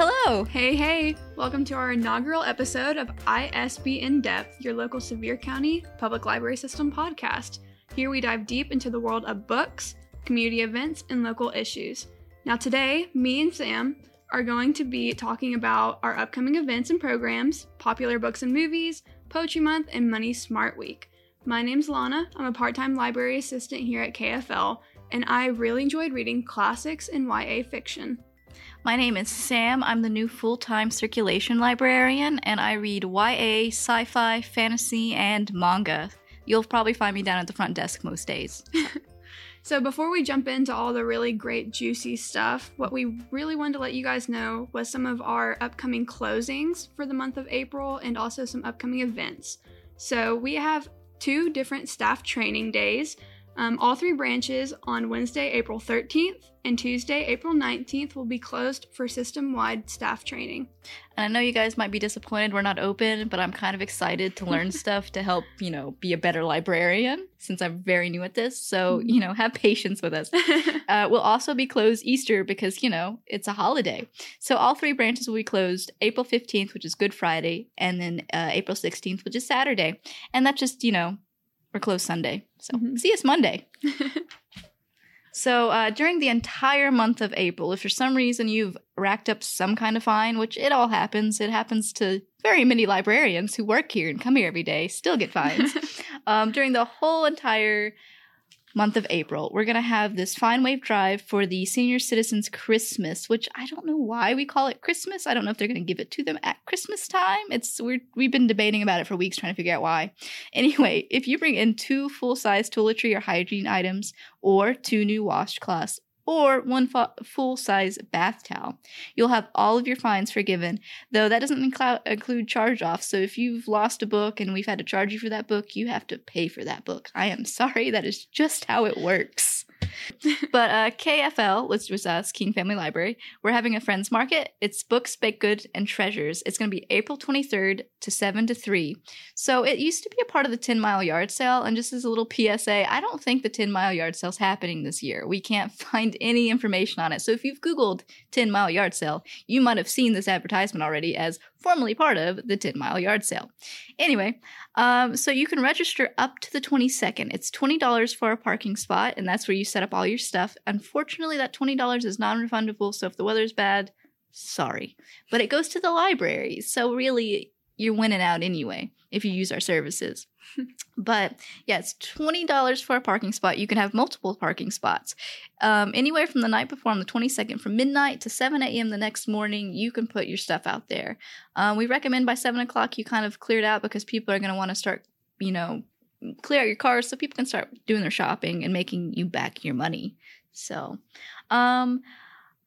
hello. Hey, hey. Welcome to our inaugural episode of ISBN-Depth, your local Sevier County Public Library System podcast. Here we dive deep into the world of books, community events, and local issues. Now, today, me and Sam are going to be talking about our upcoming events and programs, popular books and movies, Poetry Month, and Money Smart Week. My name's Launa. I'm a part time library assistant here at KFL, and I really enjoyed reading classics and YA fiction. My name is Sam. I'm the new full time circulation librarian, and I read YA, sci fi, fantasy, and manga. You'll probably find me down at the front desk most days. So, before we jump into all the really great, juicy stuff, what we really wanted to let you guys know was some of our upcoming closings for the month of April and also some upcoming events. So, we have two different staff training days. Um, all three branches on Wednesday, April 13th, and Tuesday, April 19th will be closed for system wide staff training. And I know you guys might be disappointed we're not open, but I'm kind of excited to learn stuff to help, you know, be a better librarian since I'm very new at this. So, you know, have patience with us. Uh, we'll also be closed Easter because, you know, it's a holiday. So all three branches will be closed April 15th, which is Good Friday, and then uh, April 16th, which is Saturday. And that's just, you know, we're closed Sunday. So Mhm. see us Monday. So uh, during the entire month of April, if for some reason you've racked up some kind of fine, which it all happens, it happens to very many librarians who work here and come here every day, still get fines. um, during the whole entire month of April, we're gonna have this Fine Wave Drive for the Senior Citizens Christmas, which I don't know why we call it Christmas. I don't know if they're gonna give it to them at Christmas time. It's we're we've been debating about it for weeks, trying to figure out why. Anyway, if you bring in two full size toiletry or hygiene items, or two new washcloths, or one fu- full size bath towel, you'll have all of your fines forgiven, though that doesn't inclu- include charge offs. So if you've lost a book and we've had to charge you for that book, you have to pay for that book. I am sorry, that is just how it works. but uh, KFL, which was us, King Family Library, we're having a friends market. It's books, baked goods, and treasures. It's going to be April 23rd to 7 to 3. So it used to be a part of the 10 mile yard sale. And just as a little PSA, I don't think the 10 mile yard sale's happening this year. We can't find any information on it. So if you've Googled 10 mile yard sale, you might have seen this advertisement already as formerly part of the 10 mile yard sale. Anyway, um, so you can register up to the 22nd. It's $20 for a parking spot, and that's where you set up all your stuff. Unfortunately, that $20 is non refundable. So if the weather's bad, sorry. But it goes to the library. So really, you're winning out anyway if you use our services. but yeah, it's $20 for a parking spot. You can have multiple parking spots. Um, anywhere from the night before on the 22nd, from midnight to 7 a.m. the next morning, you can put your stuff out there. Um, we recommend by 7 o'clock you kind of clear it out because people are going to want to start, you know, clear out your cars so people can start doing their shopping and making you back your money. So, um,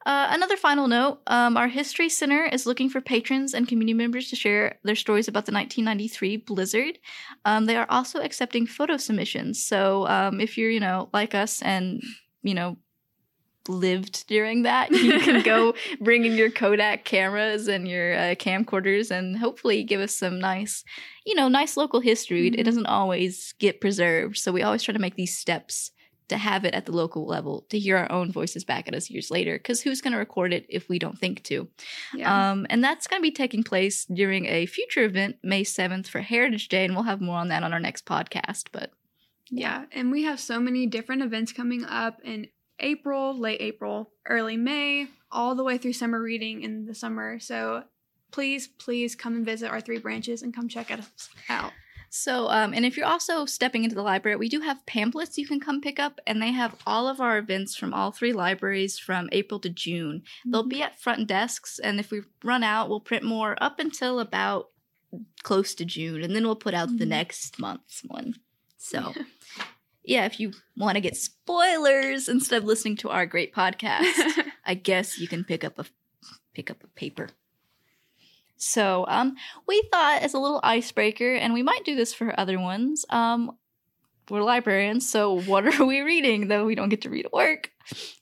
uh, another final note um, our History Center is looking for patrons and community members to share their stories about the 1993 blizzard. Um, they are also accepting photo submissions. So um, if you're, you know, like us and, you know, lived during that, you can go bring in your Kodak cameras and your uh, camcorders and hopefully give us some nice, you know, nice local history. It Mhm. doesn't always get preserved. So we always try to make these steps to have it at the local level to hear our own voices back at us years later because who's going to record it if we don't think to Yeah. um, and that's going to be taking place during a future event may 7th for heritage day and we'll have more on that on our next podcast but Yeah, and we have so many different events coming up in April, late April, early May, all the way through summer reading in the summer. So please, please come and visit our three branches and come check us out. so um, and if you're also stepping into the library we do have pamphlets you can come pick up and they have all of our events from all three libraries from april to june they'll be at front desks and if we run out we'll print more up until about close to june and then we'll put out the Mhm. next month's one so yeah if you want to get spoilers instead of listening to our great podcast i guess you can pick up a pick up a paper. So um we thought as a little icebreaker and we might do this for other ones um we're librarians so what are we reading though we don't get to read at work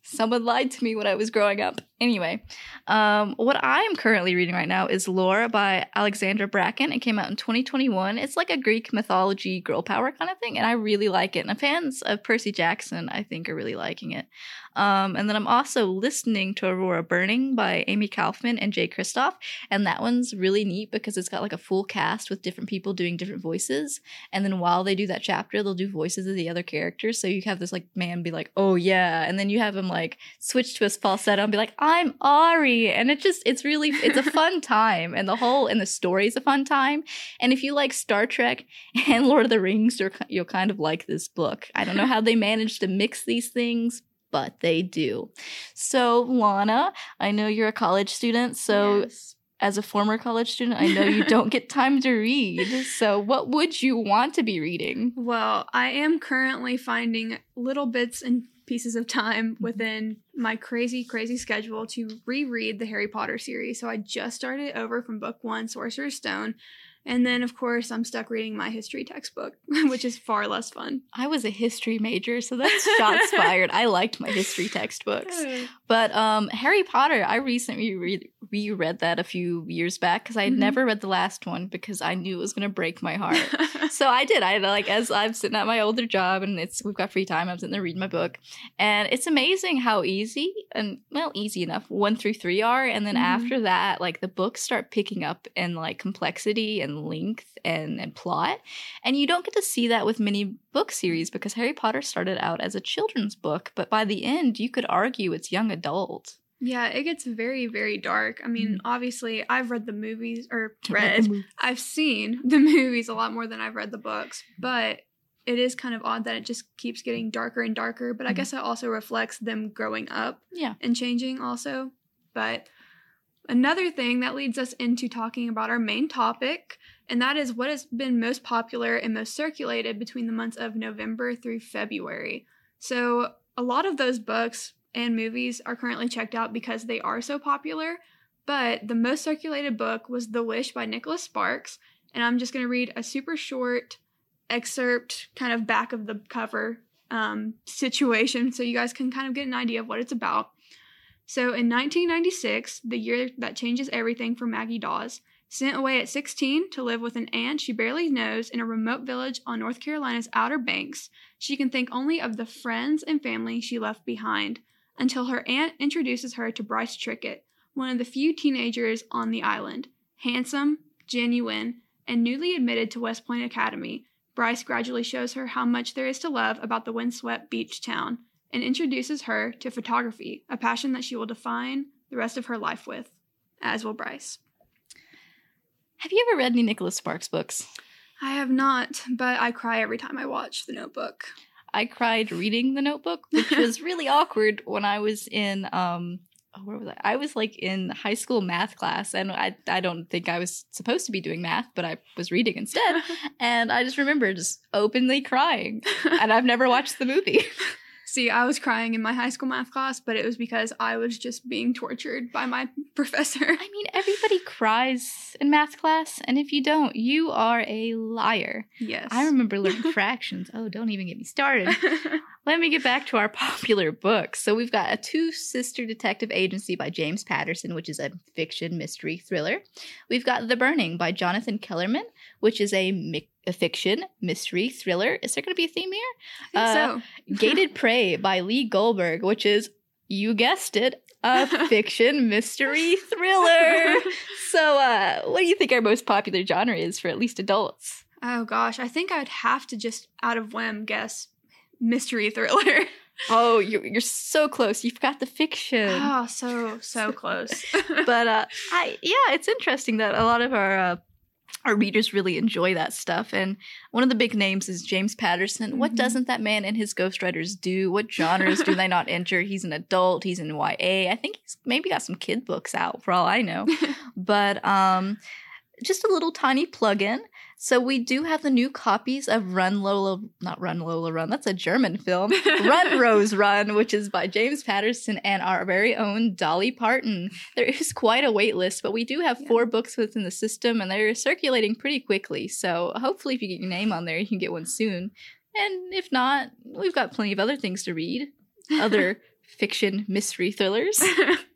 Someone lied to me when I was growing up. Anyway, um, what I'm currently reading right now is Lore by Alexandra Bracken. It came out in 2021. It's like a Greek mythology girl power kind of thing, and I really like it. And fans of Percy Jackson, I think, are really liking it. Um, and then I'm also listening to Aurora Burning by Amie Kaufman and Jay Kristoff. And that one's really neat because it's got like a full cast with different people doing different voices. And then while they do that chapter, they'll do voices of the other characters. So you have this like man be like, oh yeah. And then you have him like switch to his falsetto and be like, I'm Ari. And it just, it's really, it's a fun time. And the whole, and the story is a fun time. And if you like Star Trek and Lord of the Rings, you're, you'll kind of like this book. I don't know how they managed to mix these things, but they do. So, Launa, I know you're a college student. So, Yes. as a former college student, I know you don't get time to read. So, what would you want to be reading? Well, I am currently finding little bits and pieces of time mm-hmm. within my crazy, crazy schedule to reread the Harry Potter series. So I just started over from book one, Sorcerer's Stone. And then, of course, I'm stuck reading my history textbook, which is far less fun. I was a history major, so that's shots fired. I liked my history textbooks. But um, Harry Potter, I recently re- reread that a few years back because I had Mhm. never read the last one because I knew it was going to break my heart. so I did. I like as I'm sitting at my older job and it's we've got free time. I'm sitting there reading my book, and it's amazing how easy and well easy enough one through three are, and then Mhm. after that, like the books start picking up in like complexity and length and and plot, and you don't get to see that with many book series because Harry Potter started out as a children's book, but by the end, you could argue it's young adult. yeah, it gets very, very dark. I mean, Mhm. obviously, I've read the movies or read I've seen the movies a lot more than I've read the books, but it is kind of odd that it just keeps getting darker and darker. But I Mhm. guess it also reflects them growing up Yeah. and changing also. But another thing that leads us into talking about our main topic, and that is what has been most popular and most circulated between the months of November through February. So a lot of those books and movies are currently checked out because they are so popular. But the most circulated book was The Wish by Nicholas Sparks. And I'm just going to read a super short excerpt, kind of back of the cover um, situation, so you guys can kind of get an idea of what it's about. So in 1996, the year that changes everything for Maggie Dawes, sent away at 16 to live with an aunt she barely knows in a remote village on North Carolina's Outer Banks, she can think only of the friends and family she left behind until her aunt introduces her to Bryce Trickett, one of the few teenagers on the island. Handsome, genuine, and newly admitted to West Point Academy, Bryce gradually shows her how much there is to love about the windswept beach town and introduces her to photography, a passion that she will define the rest of her life with, as will Bryce. Have you ever read any Nicholas Sparks books? I have not, but I cry every time I watch The Notebook. I cried reading the notebook, which was really awkward when I was in um oh, where was I? I was like in high school math class and I I don't think I was supposed to be doing math, but I was reading instead. And I just remember just openly crying. And I've never watched the movie. See, I was crying in my high school math class, but it was because I was just being tortured by my professor. I mean, everybody cries in math class, and if you don't, you are a liar. yes. I remember learning fractions. Oh, don't even get me started. Let me get back to our popular books. So we've got a two sister detective agency by James Patterson, which is a fiction mystery thriller. We've got The Burning by Jonathan Kellerman, which is a, mi- a fiction mystery thriller. Is there going to be a theme here? I think Uh, so. Gated Prey by Lee Goldberg, which is you guessed it, a fiction mystery thriller. So, uh, what do you think our most popular genre is for at least adults? Oh gosh, I think I'd have to just out of whim guess mystery thriller. Oh, you're, you're so close. You forgot the fiction. oh, so so close. but uh, I yeah, it's interesting that a lot of our uh, our readers really enjoy that stuff. And one of the big names is James Patterson. What Mhm. doesn't that man and his ghostwriters do? What genres do they not enter? He's an adult. He's in YA. I think he's maybe got some kid books out for all I know. but um, just a little tiny plug-in. So we do have the new copies of Run Lola, not Run Lola Run. That's a German film. Run Rose Run, which is by James Patterson and our very own Dolly Parton. There is quite a wait list, but we do have Yeah. four books within the system and they're circulating pretty quickly. So hopefully, if you get your name on there, you can get one soon. And if not, we've got plenty of other things to read, other fiction mystery thrillers.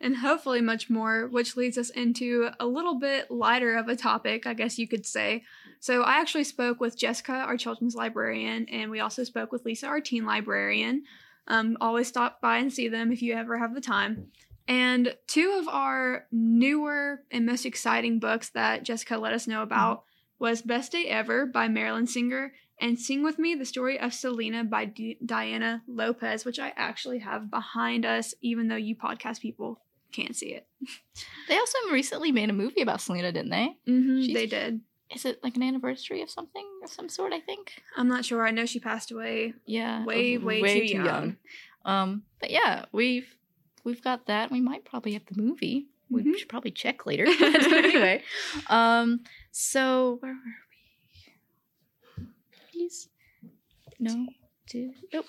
and hopefully much more, which leads us into a little bit lighter of a topic, I guess you could say. So, I actually spoke with Jessica, our children's librarian, and we also spoke with Lisa, our teen librarian. Um, always stop by and see them if you ever have the time. And two of our newer and most exciting books that Jessica let us know about was Best Day Ever by Marilyn Singer and Sing With Me, the story of Selena by D- Diana Lopez, which I actually have behind us, even though you podcast people can't see it. they also recently made a movie about Selena, didn't they? Mm-hmm, they did. Is it like an anniversary of something of some sort? I think. I'm not sure. I know she passed away. Yeah, way way, way too, too young. young. Um, but yeah, we've we've got that. We might probably have the movie. We mm-hmm. should probably check later. anyway, um, so where were we? Please, no, two, nope.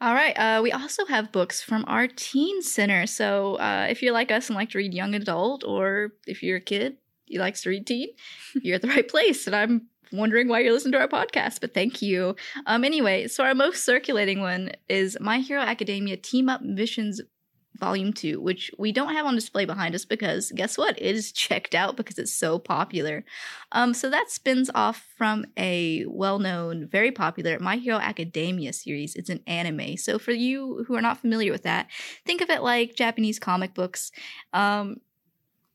All right. Uh, we also have books from our teen center. So uh, if you're like us and like to read young adult, or if you're a kid you likes to read teen, you're at the right place. And I'm wondering why you're listening to our podcast, but thank you. Um, anyway, so our most circulating one is My Hero Academia Team Up Missions Volume 2, which we don't have on display behind us because guess what? It is checked out because it's so popular. Um, so that spins off from a well known, very popular My Hero Academia series. It's an anime. So for you who are not familiar with that, think of it like Japanese comic books. Um,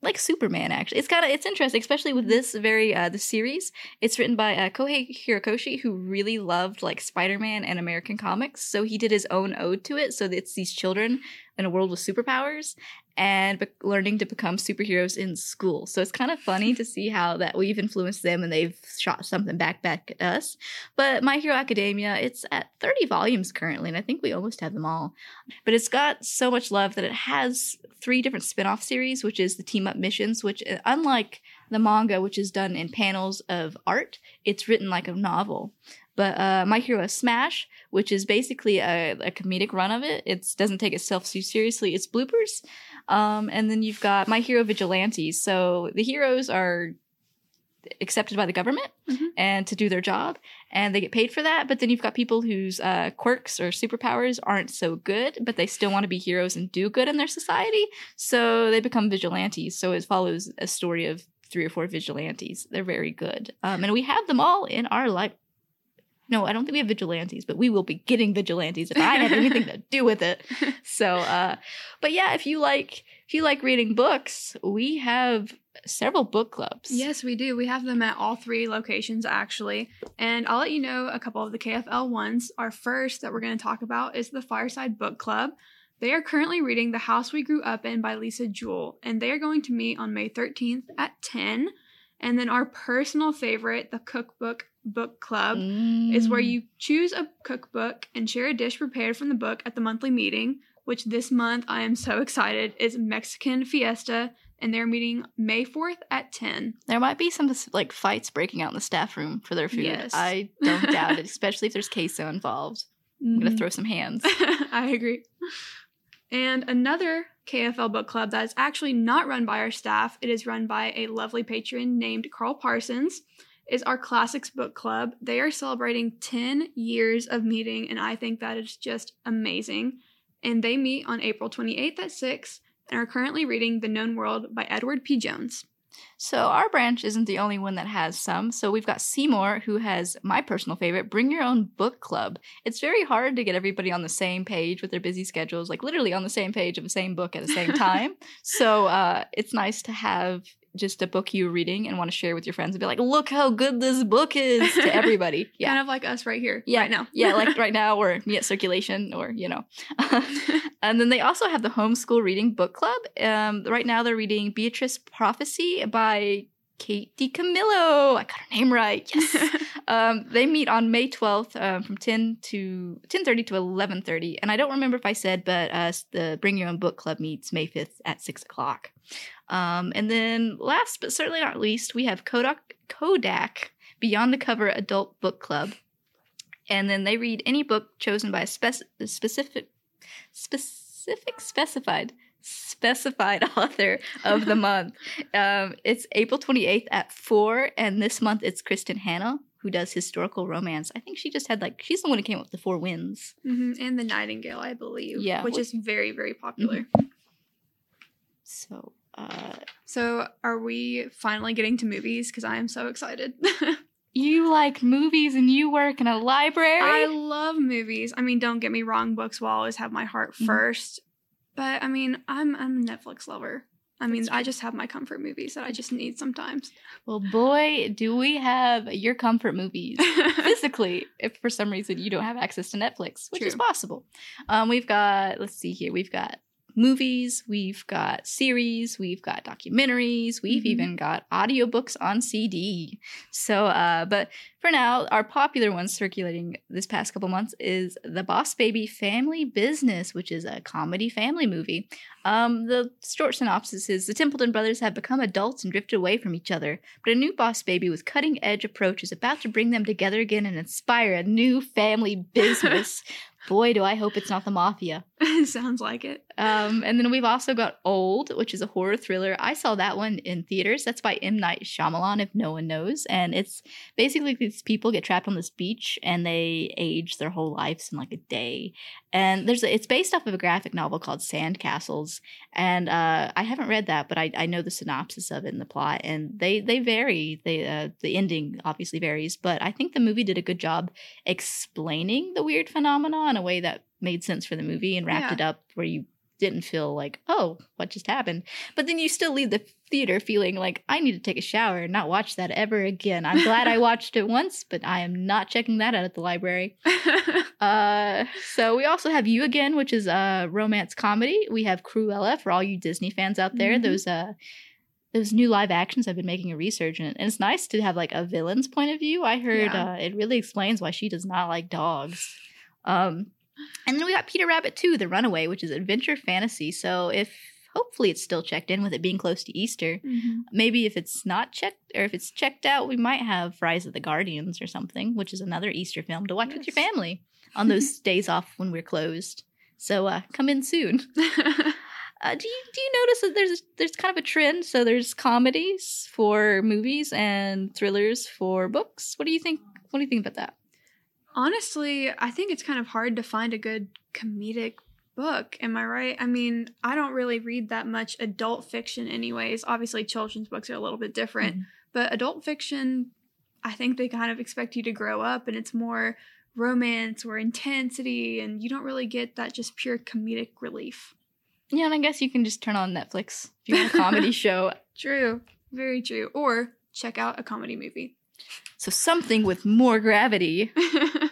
like Superman. Actually, it's kind of it's interesting, especially with this very uh, the series. It's written by uh, Kohei Horikoshi, who really loved like Spider Man and American comics, so he did his own ode to it. So it's these children in a world with superpowers and be- learning to become superheroes in school. So it's kind of funny to see how that we've influenced them and they've shot something back back at us. But My Hero Academia, it's at 30 volumes currently, and I think we almost have them all. But it's got so much love that it has three different spin-off series, which is the Team Up Missions, which uh, unlike the manga, which is done in panels of art, it's written like a novel. But uh, My Hero Smash, which is basically a, a comedic run of it, it doesn't take itself too seriously. It's bloopers. Um, and then you've got My Hero Vigilantes. So the heroes are accepted by the government mm-hmm. and to do their job and they get paid for that but then you've got people whose uh, quirks or superpowers aren't so good but they still want to be heroes and do good in their society so they become vigilantes so it follows a story of three or four vigilantes they're very good um, and we have them all in our life no, I don't think we have vigilantes, but we will be getting vigilantes if I have anything to do with it. So, uh, but yeah, if you like, if you like reading books, we have several book clubs. Yes, we do. We have them at all three locations actually. And I'll let you know a couple of the KFL ones. Our first that we're going to talk about is the Fireside Book Club. They are currently reading The House We Grew Up In by Lisa Jewell, and they are going to meet on May 13th at 10. And then our personal favorite, the Cookbook Book Club, mm. is where mm. you choose a cookbook and share a dish prepared from the book at the monthly meeting, which this month I am so excited is Mexican Fiesta, and they're meeting May 4th at 10. There might be some like fights breaking out in the staff room for their food. Yes. I don't doubt it, especially if there's queso involved. I'm mm-hmm. going to throw some hands. I agree. And another KFL book club that is actually not run by our staff, it is run by a lovely patron named Carl Parsons, is our Classics Book Club. They are celebrating 10 years of meeting, and I think that is just amazing. And they meet on April 28th at 6 and are currently reading The Known World by Edward P. Jones. So our branch isn't the only one that has some. So we've got Seymour, who has my personal favorite, Bring Your Own Book Club. It's very hard to get everybody on the same page with their busy schedules, like literally on the same page of the same book at the same time. so uh, it's nice to have just a book you're reading and want to share with your friends and be like, look how good this book is to everybody. Yeah. kind of like us right here, yeah, right now. yeah, like right now, or me at circulation, or, you know. and then they also have the homeschool reading book club. Um, right now, they're reading Beatryce Prophecy by Kate DiCamillo. I got her name right. Yes. Um, they meet on May 12th um, from 10 to 10.30 to 11.30. And I don't remember if I said, but uh, the Bring Your Own Book Club meets May 5th at 6 o'clock. Um, and then last but certainly not least, we have Kodak, Kodak Beyond the Cover Adult Book Club. And then they read any book chosen by a spec- specific, specific, specified specified author of the month. Um, it's April 28th at 4, and this month it's Kristin Hannah. Who does historical romance. I think she just had like she's the one who came up with the Four Winds. hmm And the Nightingale, I believe. Yeah, Which wh- is very, very popular. So uh, So, are we finally getting to movies? Because I am so excited. you like movies and you work in a library. I love movies. I mean, don't get me wrong, books will always have my heart Mhm. first. But I mean, I'm I'm a Netflix lover. I mean, I just have my comfort movies that I just need sometimes. well, boy, do we have your comfort movies. physically if for some reason you don't have access to Netflix, which is possible. Um, we've got, let's see here, we've got movies, we've got series, we've got documentaries, we've Mhm. even got audiobooks on CD. So, uh, but for now, our popular ones circulating this past couple months is The Boss Baby Family Business, which is a comedy family movie. Um, the short synopsis is the Templeton brothers have become adults and drifted away from each other, but a new boss baby with cutting edge approach is about to bring them together again and inspire a new family business. Boy, do I hope it's not the mafia. Sounds like it. Um, and then we've also got Old, which is a horror thriller. I saw that one in theaters. That's by M. Night Shyamalan, if no one knows. And it's basically these people get trapped on this beach and they age their whole lives in like a day. And there's a, it's based off of a graphic novel called Sandcastles. And uh, I haven't read that, but I, I know the synopsis of it and the plot. And they they vary. They uh, the ending obviously varies, but I think the movie did a good job explaining the weird phenomena in a way that made sense for the movie and wrapped Yeah. it up where you didn't feel like, oh, what just happened? But then you still leave the theater feeling like, I need to take a shower and not watch that ever again. I'm glad I watched it once, but I am not checking that out at the library. Uh, so we also have You Again, which is a romance comedy. We have Cruella for all you Disney fans out there. Mhm. Those uh those new live actions I've been making a research in. And it's nice to have like a villain's point of view. I heard Yeah. uh, it really explains why she does not like dogs. Um, and then we got Peter Rabbit 2, The Runaway, which is adventure fantasy. So if hopefully it's still checked in with it being close to Easter. Mhm. Maybe if it's not checked or if it's checked out, we might have Rise of the Guardians or something, which is another Easter film to watch with your family on those days off when we're closed. So uh, come in soon. Uh, do you do you notice that there's there's kind of a trend? So there's comedies for movies and thrillers for books. What do you think? What do you think about that? Honestly, I think it's kind of hard to find a good comedic book. Am I right? I mean, I don't really read that much adult fiction, anyways. Obviously, children's books are a little bit different, Mhm. but adult fiction, I think they kind of expect you to grow up and it's more romance or intensity, and you don't really get that just pure comedic relief. Yeah, and I guess you can just turn on Netflix if you want a comedy show. True. Very true. Or check out a comedy movie. So something with more gravity.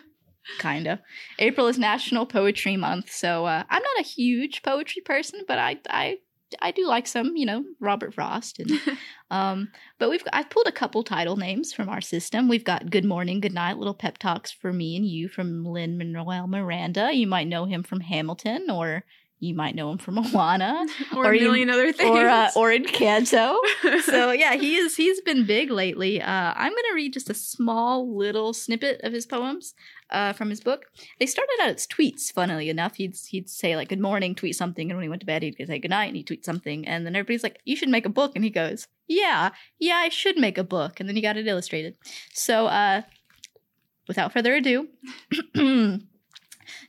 Kinda. April is National Poetry Month, so uh, I'm not a huge poetry person, but I I I do like some, you know, Robert Frost and um. But we've I've pulled a couple title names from our system. We've got Good Morning, Good Night, Little Pep Talks for Me and You from Lin Manuel Miranda. You might know him from Hamilton, or you might know him from Moana, or, Or a you- million other things. or uh, or Encanto. so yeah, he is he's been big lately. Uh, I'm gonna read just a small little snippet of his poems uh, from his book. They started out as tweets. Funnily enough, he'd he'd say like "Good morning," tweet something, and when he went to bed, he'd say "Good night," and he'd tweet something, and then everybody's like, "You should make a book," and he goes, "Yeah, yeah, I should make a book," and then he got it illustrated. So, uh, without further ado.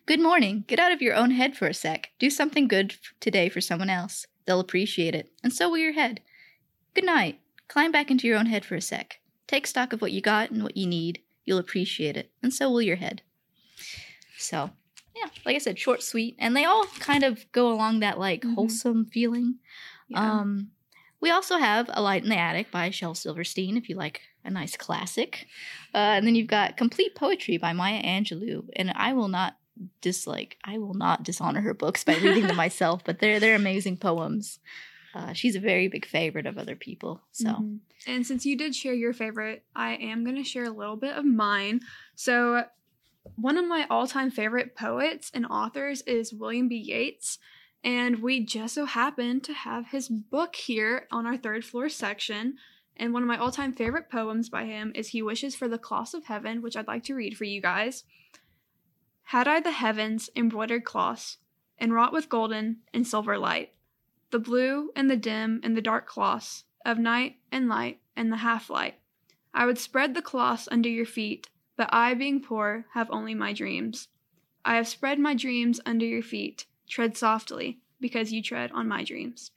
Good morning. Get out of your own head for a sec. Do something good today for someone else. They'll appreciate it, and so will your head. Good night. Climb back into your own head for a sec. Take stock of what you got and what you need. You'll appreciate it, and so will your head. So, yeah, like I said, short, sweet, and they all kind of go along that like Mhm. wholesome feeling. Yeah. Um, we also have A Light in the Attic by Shel Silverstein, if you like a nice classic. Uh, and then you've got Complete Poetry by Maya Angelou, and I will not dislike, I will not dishonor her books by reading them myself, but they're they're amazing poems. Uh, she's a very big favorite of other people, so Mhm. And since you did share your favorite, I am going to share a little bit of mine. So, one of my all time favorite poets and authors is William B. Yeats. And we just so happen to have his book here on our third floor section. And one of my all time favorite poems by him is He Wishes for the Cloths of Heaven, which I'd like to read for you guys. Had I the heavens embroidered cloths, and wrought with golden and silver light, the blue and the dim and the dark cloths of night and light and the half light, I would spread the cloths under your feet, but I, being poor, have only my dreams. I have spread my dreams under your feet. Tread softly, because you tread on my dreams.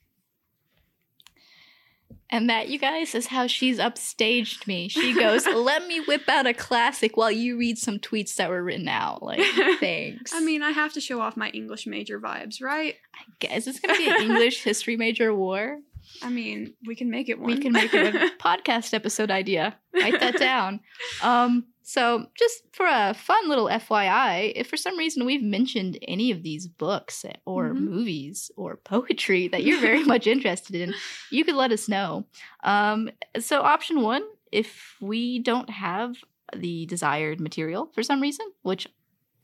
And that, you guys, is how she's upstaged me. She goes, Let me whip out a classic while you read some tweets that were written out. Like, thanks. I mean, I have to show off my English major vibes, right? I guess it's going to be an English history major war. I mean, we can make it one. We can make it a podcast episode idea. Write that down. Um, so, just for a fun little FYI, if for some reason we've mentioned any of these books or Mhm. movies or poetry that you're very much interested in, you could let us know. Um, so, option one, if we don't have the desired material for some reason, which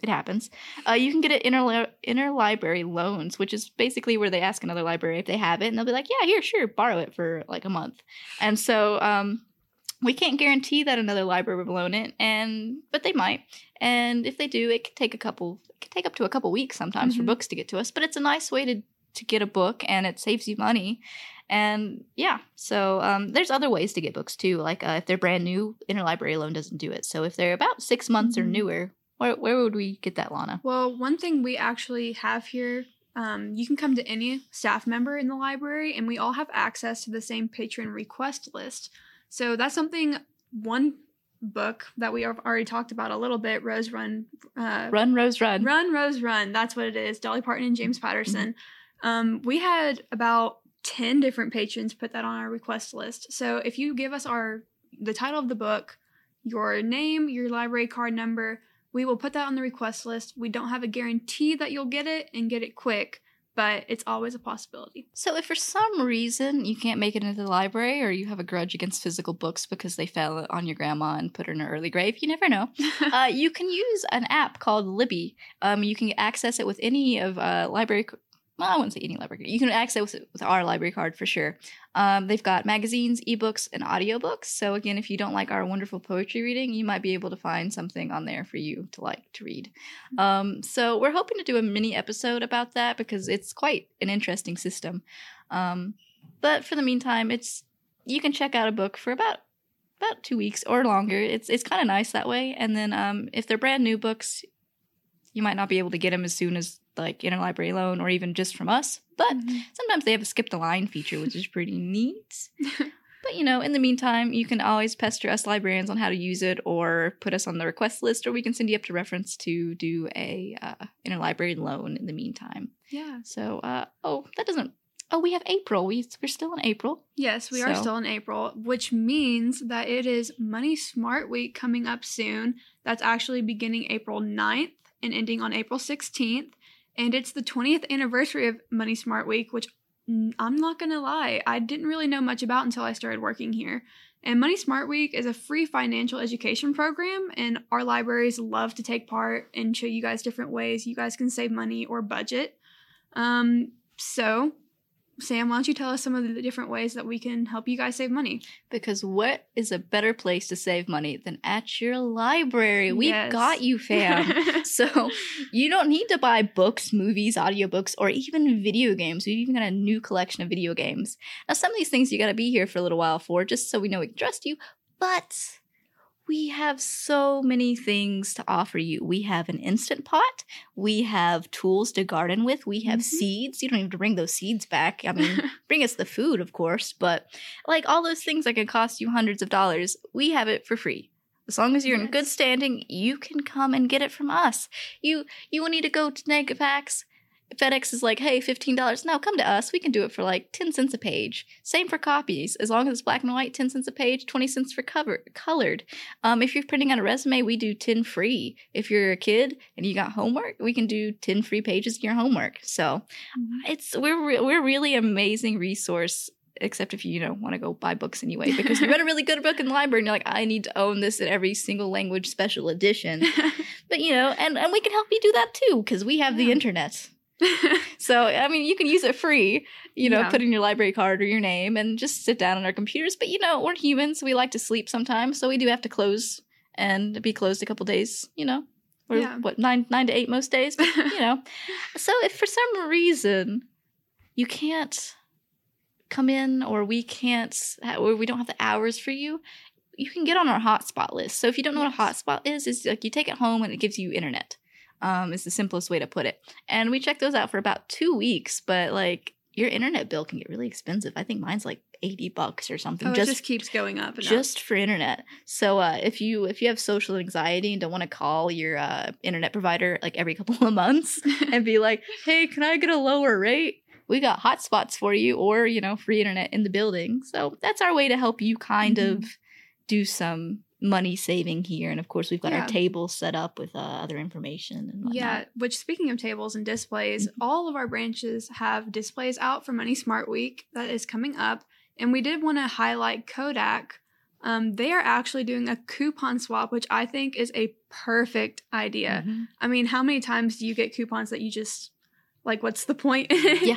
it happens, uh, you can get it inter- interlibrary loans, which is basically where they ask another library if they have it, and they'll be like, "Yeah, here, sure, borrow it for like a month." And so, um, we can't guarantee that another library will loan it, and but they might. And if they do, it could take a couple, it could take up to a couple weeks sometimes Mhm. for books to get to us. But it's a nice way to to get a book, and it saves you money. And yeah, so um, there's other ways to get books too. Like uh, if they're brand new, interlibrary loan doesn't do it. So if they're about six months or Mhm. newer, where where would we get that, Launa? Well, one thing we actually have here, um, you can come to any staff member in the library, and we all have access to the same patron request list. So that's something. One book that we have already talked about a little bit, Rose Run, uh, Run, Rose, run. Run, Rose, Run. That's what it is. Dolly Parton and James Patterson. Um, we had about 10 different patrons put that on our request list. So if you give us our the title of the book, your name, your library card number, we will put that on the request list. We don't have a guarantee that you'll get it and get it quick, but it's always a possibility. So, if for some reason you can't make it into the library or you have a grudge against physical books because they fell on your grandma and put her in her early grave, you never know. uh, you can use an app called Libby. Um, you can access it with any of uh, library. Well, I wouldn't say any library. You can access it with our library card for sure. Um, they've got magazines, ebooks, and audiobooks. So again, if you don't like our wonderful poetry reading, you might be able to find something on there for you to like to read. Um, so we're hoping to do a mini episode about that because it's quite an interesting system. Um, but for the meantime, it's you can check out a book for about about two weeks or longer. It's it's kind of nice that way. And then um, if they're brand new books, you might not be able to get them as soon as like interlibrary loan or even just from us. But Mhm. sometimes they have a skip the line feature, which is pretty neat. but you know, in the meantime, you can always pester us librarians on how to use it, or put us on the request list, or we can send you up to reference to do a uh, interlibrary loan in the meantime. yeah. So, uh, oh, that doesn't. Oh, we have April. We we're still in April. Yes, we are still in April, which means that it is Money Smart Week coming up soon. That's actually beginning April 9th and ending on April 16th. And it's the 20th anniversary of Money Smart Week, which mm, I'm not to lie, I didn't really know much about until I started working here. And Money Smart Week is a free financial education program, and our libraries love to take part and show you guys different ways you guys can save money or budget. Um, so, Sam, why don't you tell us some of the different ways that we can help you guys save money? Because what is a better place to save money than at your library? We've Yes. got you, fam. so you don't need to buy books, movies, audiobooks, or even video games. We've even got a new collection of video games. Now, some of these things you got to be here for a little while for, just so we know we can trust you. But we have so many things to offer you. We have an instant pot. We have tools to garden with. We have Mhm. seeds. You don't even have to bring those seeds back. I mean, bring us the food, of course, but like all those things that can cost you hundreds of dollars, we have it for free. As long as you're in good standing, you can come and get it from us. You you will need to go to Negafax. FedEx is like, hey, fifteen dollars. No, come to us. We can do it for like ten cents a page. Same for copies. As long as it's black and white, ten cents a page, twenty cents for cover colored. Um, if you're printing on a resume, we do ten free. If you're a kid and you got homework, we can do ten free pages of your homework. So it's we're re- we're really amazing resource except if you you know want to go buy books anyway because you read a really good book in the library and you're like i need to own this in every single language special edition but you know and and we can help you do that too because we have the internet so i mean you can use it free you know Yeah. put in your library card or your name and just sit down on our computers but you know we're humans we like to sleep sometimes so we do have to close and be closed a couple days you know or Yeah. what nine nine to eight most days but you know so if for some reason you can't come in or we can't or we don't have the hours for you you can get on our hotspot list. So if you don't know Yes. what a hotspot is, it's like you take it home and it gives you internet. Um, is the simplest way to put it. And we checked those out for about two weeks, but like your internet bill can get really expensive. I think mine's like eighty bucks or something. Oh, it just just keeps going up. And up. just for internet. So uh, if you if you have social anxiety and don't want to call your uh, internet provider like every couple of months and be like, "Hey, can I get a lower rate?" We got hotspots for you, or you know, free internet in the building. So that's our way to help you kind Mhm. of do some money saving here. And of course, we've got Yeah. our tables set up with uh, other information and whatnot. Yeah, which speaking of tables and displays, Mhm. all of our branches have displays out for Money Smart Week that is coming up. And we did want to highlight Kodak. Um, they are actually doing a coupon swap, which I think is a perfect idea. Mhm. I mean, how many times do you get coupons that you just like, what's the point? Yeah.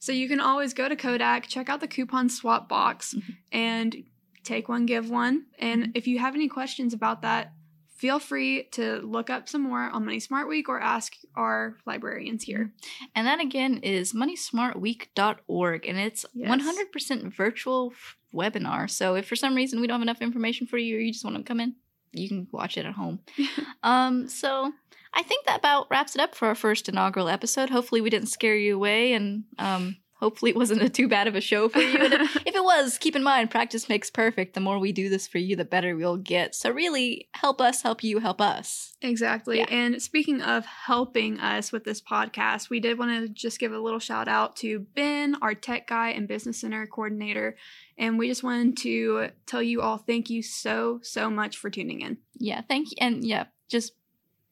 So you can always go to Kodak, check out the coupon swap box, Mhm. and take one, give one. And Mhm. if you have any questions about that, feel free to look up some more on Money Smart Week or ask our librarians here. And that again is moneysmartweek.org, and it's Yes. 100% virtual f- webinar. So if for some reason we don't have enough information for you, or you just want to come in, you can watch it at home. um, so I think that about wraps it up for our first inaugural episode. Hopefully, we didn't scare you away, and um, hopefully, it wasn't a too bad of a show for you. If it was, keep in mind, practice makes perfect. The more we do this for you, the better we'll get. So really, help us, help you, help us. Exactly. Yeah. And speaking of helping us with this podcast, we did want to just give a little shout out to Ben, our tech guy and business center coordinator. And we just wanted to tell you all thank you so, so much for tuning in. Yeah, thank you. And yeah, just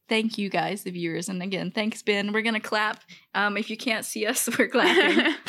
thank you guys, the viewers. And again, thanks, Ben. We're going to clap. Um, if you can't see us, we're clapping.